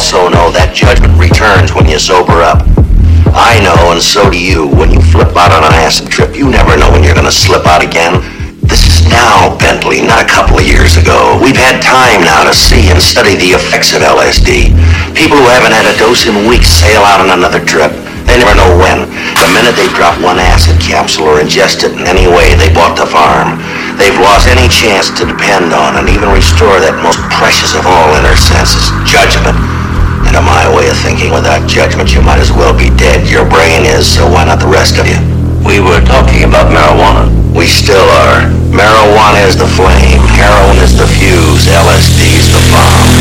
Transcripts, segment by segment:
Also know that judgment returns when you sober up. I know, and so do you. When you flip out on an acid trip, you never know when you're gonna slip out again. This is now, Bentley, not a couple of years ago. We've had time now to see and study the effects of LSD. People who haven't had a dose in weeks sail out on another trip. They never know when. The minute they drop one acid capsule or ingest it in any way they bought the farm, they've lost any chance to depend on and even restore that most precious of all inner senses, judgment. To my way of thinking, without judgment, you might as well be dead. Your brain is, so why not the rest of you? We were talking about marijuana. We still are. Marijuana is the flame, heroin is the fuse, LSD is the bomb.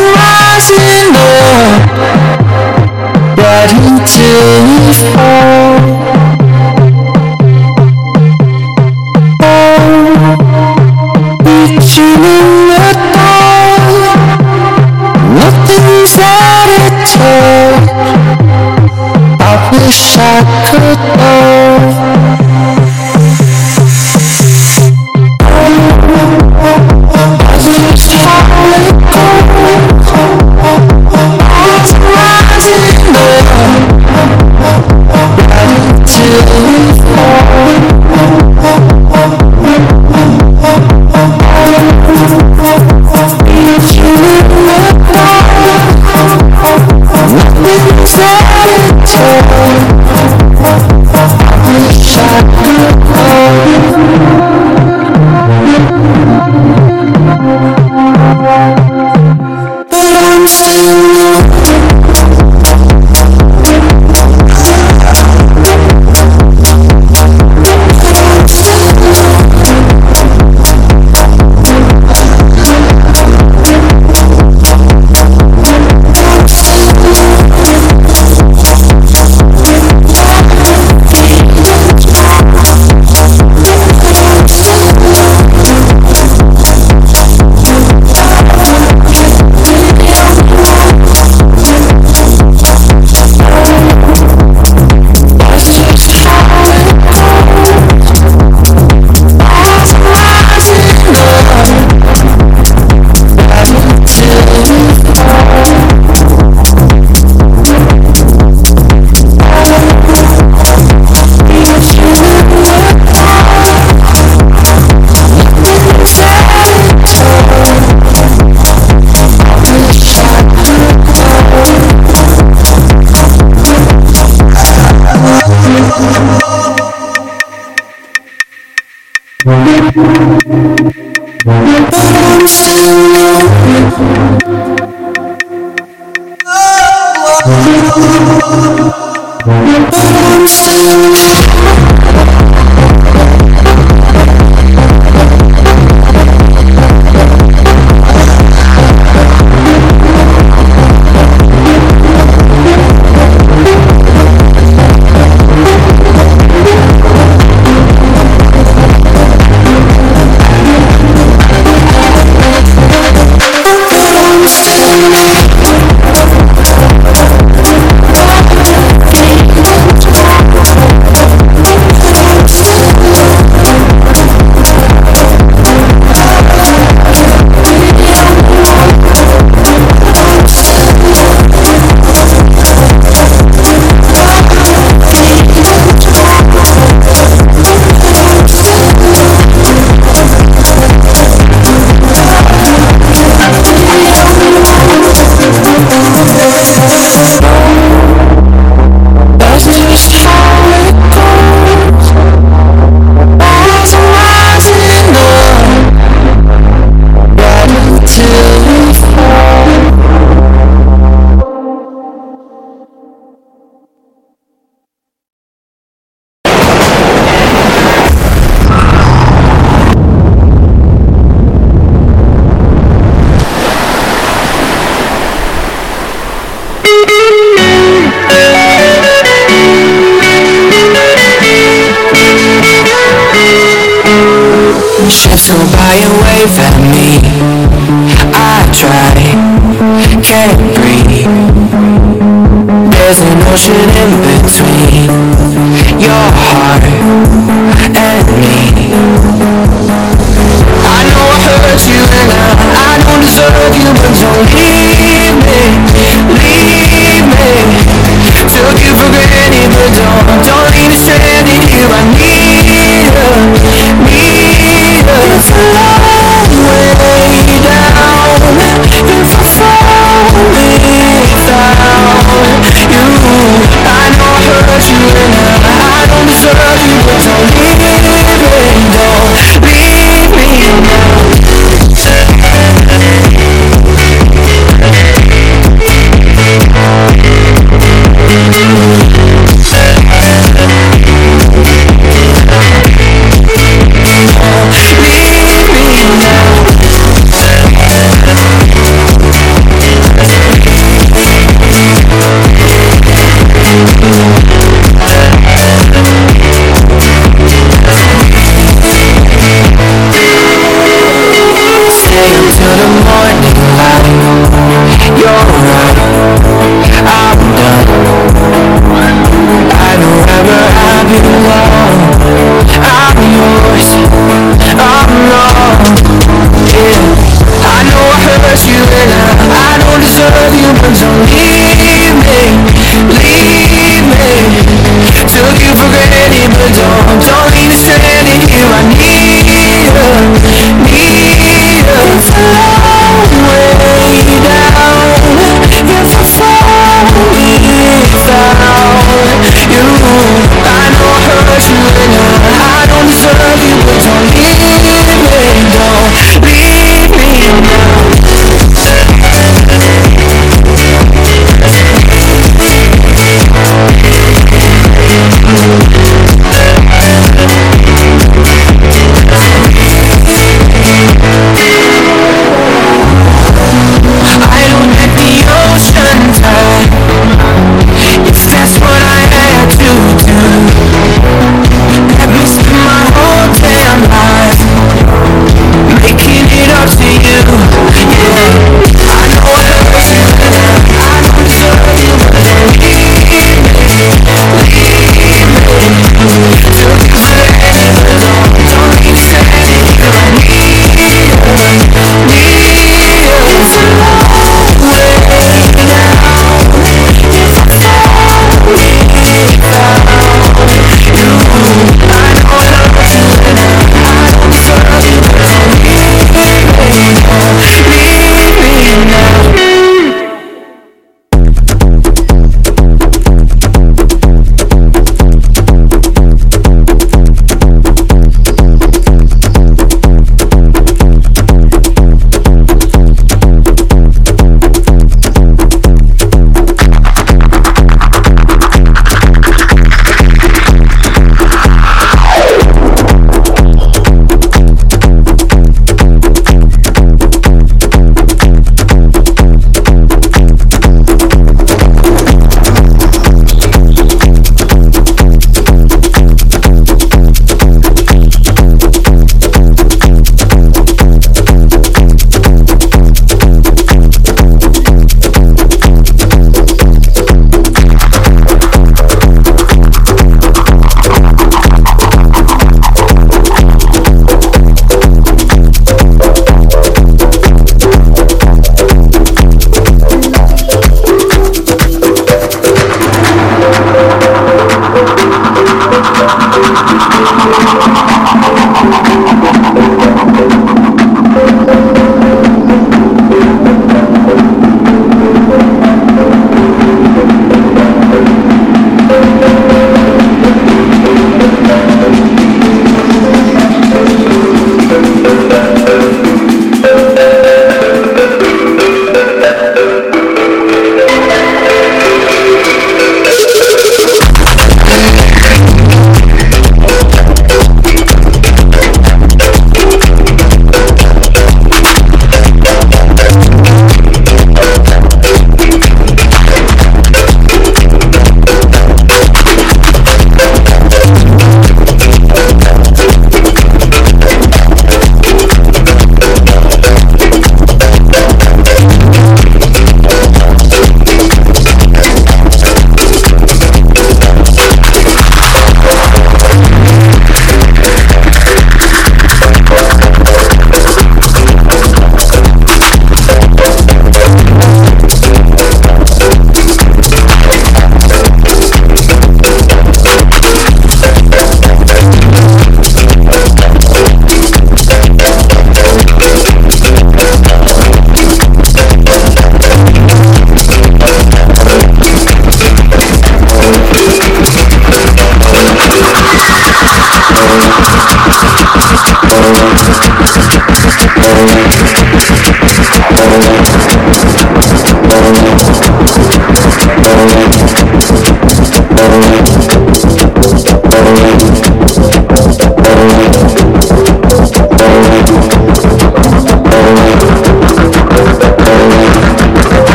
Rising, up, right until we fall.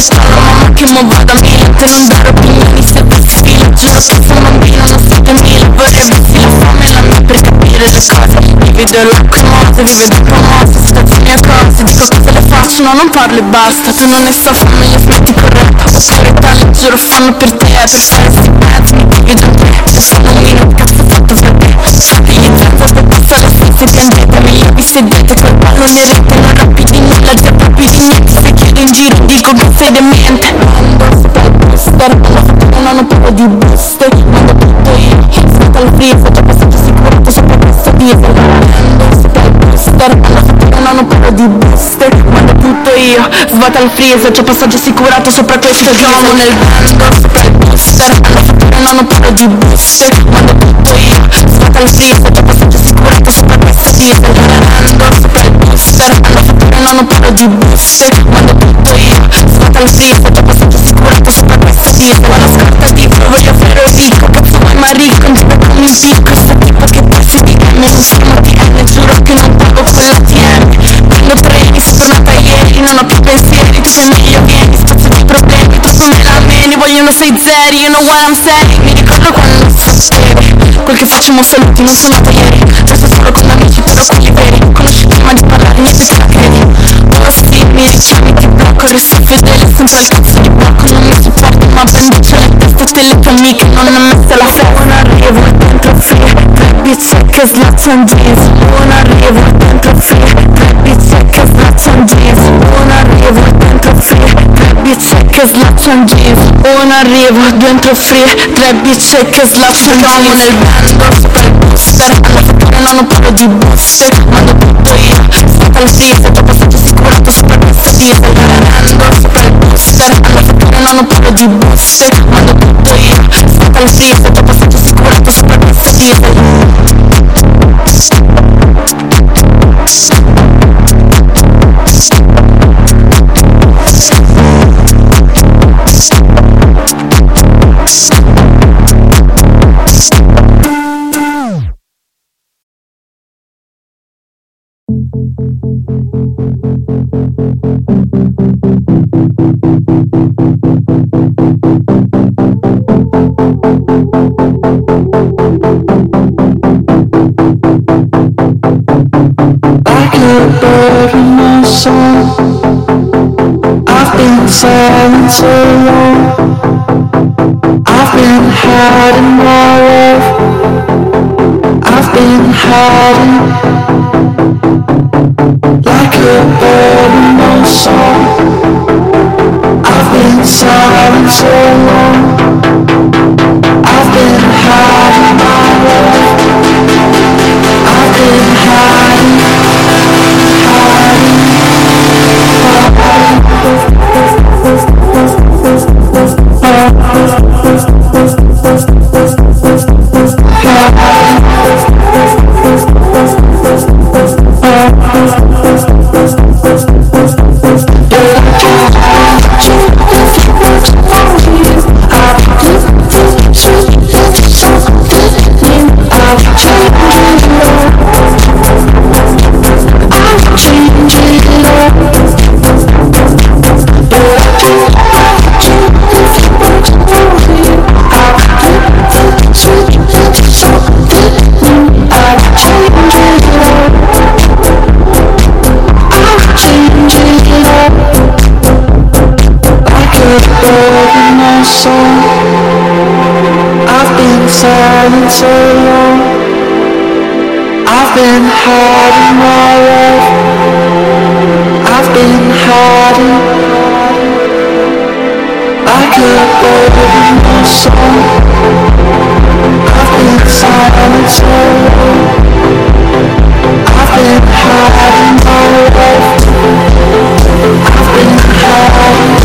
stallo Ma che mo vado a mille per non dare opinioni Se avessi filo giro senza un bambino Non siete mille. Vorrebbe avessi la fame e la mia per capire le cose. Mi vedo lacrimosa, vive da promossa Situazioni atroci, dico cosa le faccio. No, non parlo e basta Tu non ne soffri, meglio fatti corretta Oscurità, le giuro, fanno per te. Per fare sti pezzi, mi pigli da te Tu sei un mino, cazzo fatto fra te. Digli tanto per passare senza piangete Meglio vi sedete, col pallone rete Non rapidi nulla, zero rapidi niente giro dico che fedemente Mamma, non parlo di buste. Mando tutto io, sento il frizzo Troppo stato sicuro, ti sopra questo diesel Mamma, di buste Mando tutto io, svuota il freezer C'ho passaggio assicurato sopra questo gioco. nel bando Sopra il booster Alla fattura non ho paio di buste Mando tutto io, svuota il freezer C'ho passaggio assicurato sopra questo diesel Bando sopra il booster Alla fattura non ho paio di buste Mando tutto io, svuota il freezer C'ho passaggio assicurato sopra questo diesel Alla scarta di voglio fare ricco Cazzo mai ma ricco, giro con il picco Questo tipo che passi di M Non siamo TM, giuro che non pago con l'ATM Prendo treni, sono tornata ieri Non ho più pensieri, tu sei meglio vieni Spazio di problemi, troppo me la meni Vogliono sei zeri, you know what I'm saying. Mi ricordo quando non sapevi Quel che facciamo saluti, non sono nata ieri Resto solo con amici, però quelli veri. Conosci prima di parlare, niente te la credi. Ora sì, mi richiami, ti blocco Resto fedele, sempre al cazzo di blocco. Non mi supporto, ma prendo c'è le teste Telecami che non è messa la fede Buon arrivo, dentro free Bitch che slazzan jeans Buon arrivo, dentro free Tre bitch che slazzan jeans Buon arrivo, dentro free Tre bitch che slazzan jeans Buon arrivo, dentro free Tre bitch che slazzan jeans nel bando, il booster Alla fattura non ho paio di buste. Mando tutto io, stata al freezer T'ho passaggio assicurato questo diesel Bando, il booster Alla fattura non ho paio di buste. Mando tutto io, stata al freezer T'ho passaggio assicurato sopra questo diesel Thank you. Song I've been silent so long I've been hiding my love I've been hiding song I've been silent so long I've been hiding my love. I've been hiding. A bird in a song I've been silent so long I've been hiding my love. I've been hiding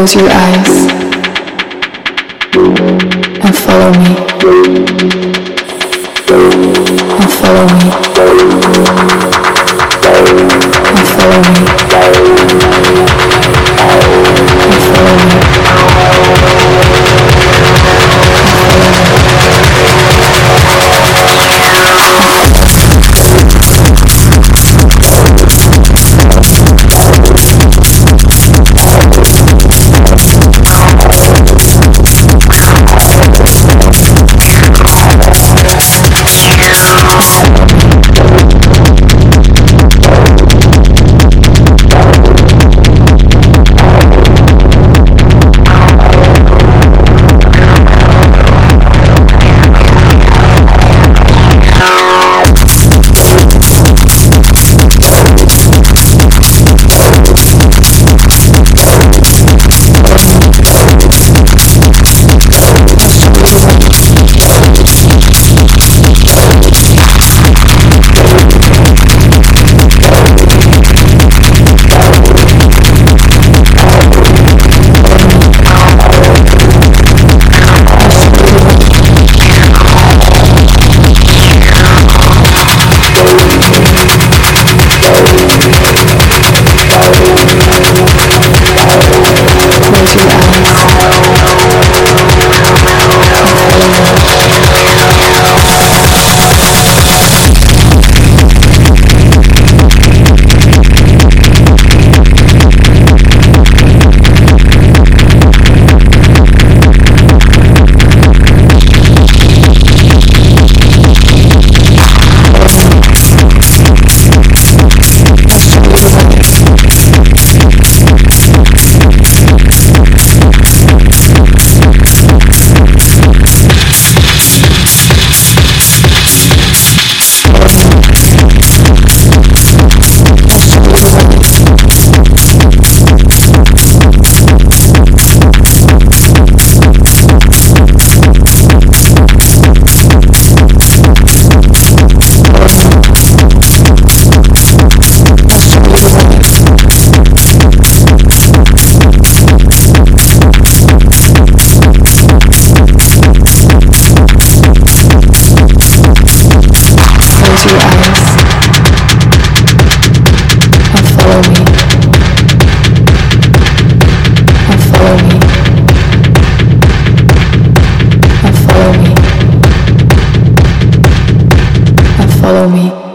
Close your eyes follow me.